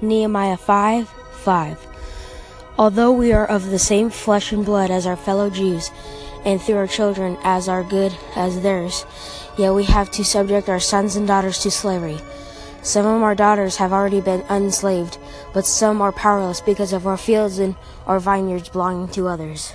Nehemiah 5 5. Although we are of the same flesh and blood as our fellow Jews, and through our children as our good as theirs, yet we have to subject our sons and daughters to slavery. Some of our daughters have already been enslaved, but some are powerless because of our fields and our vineyards belonging to others.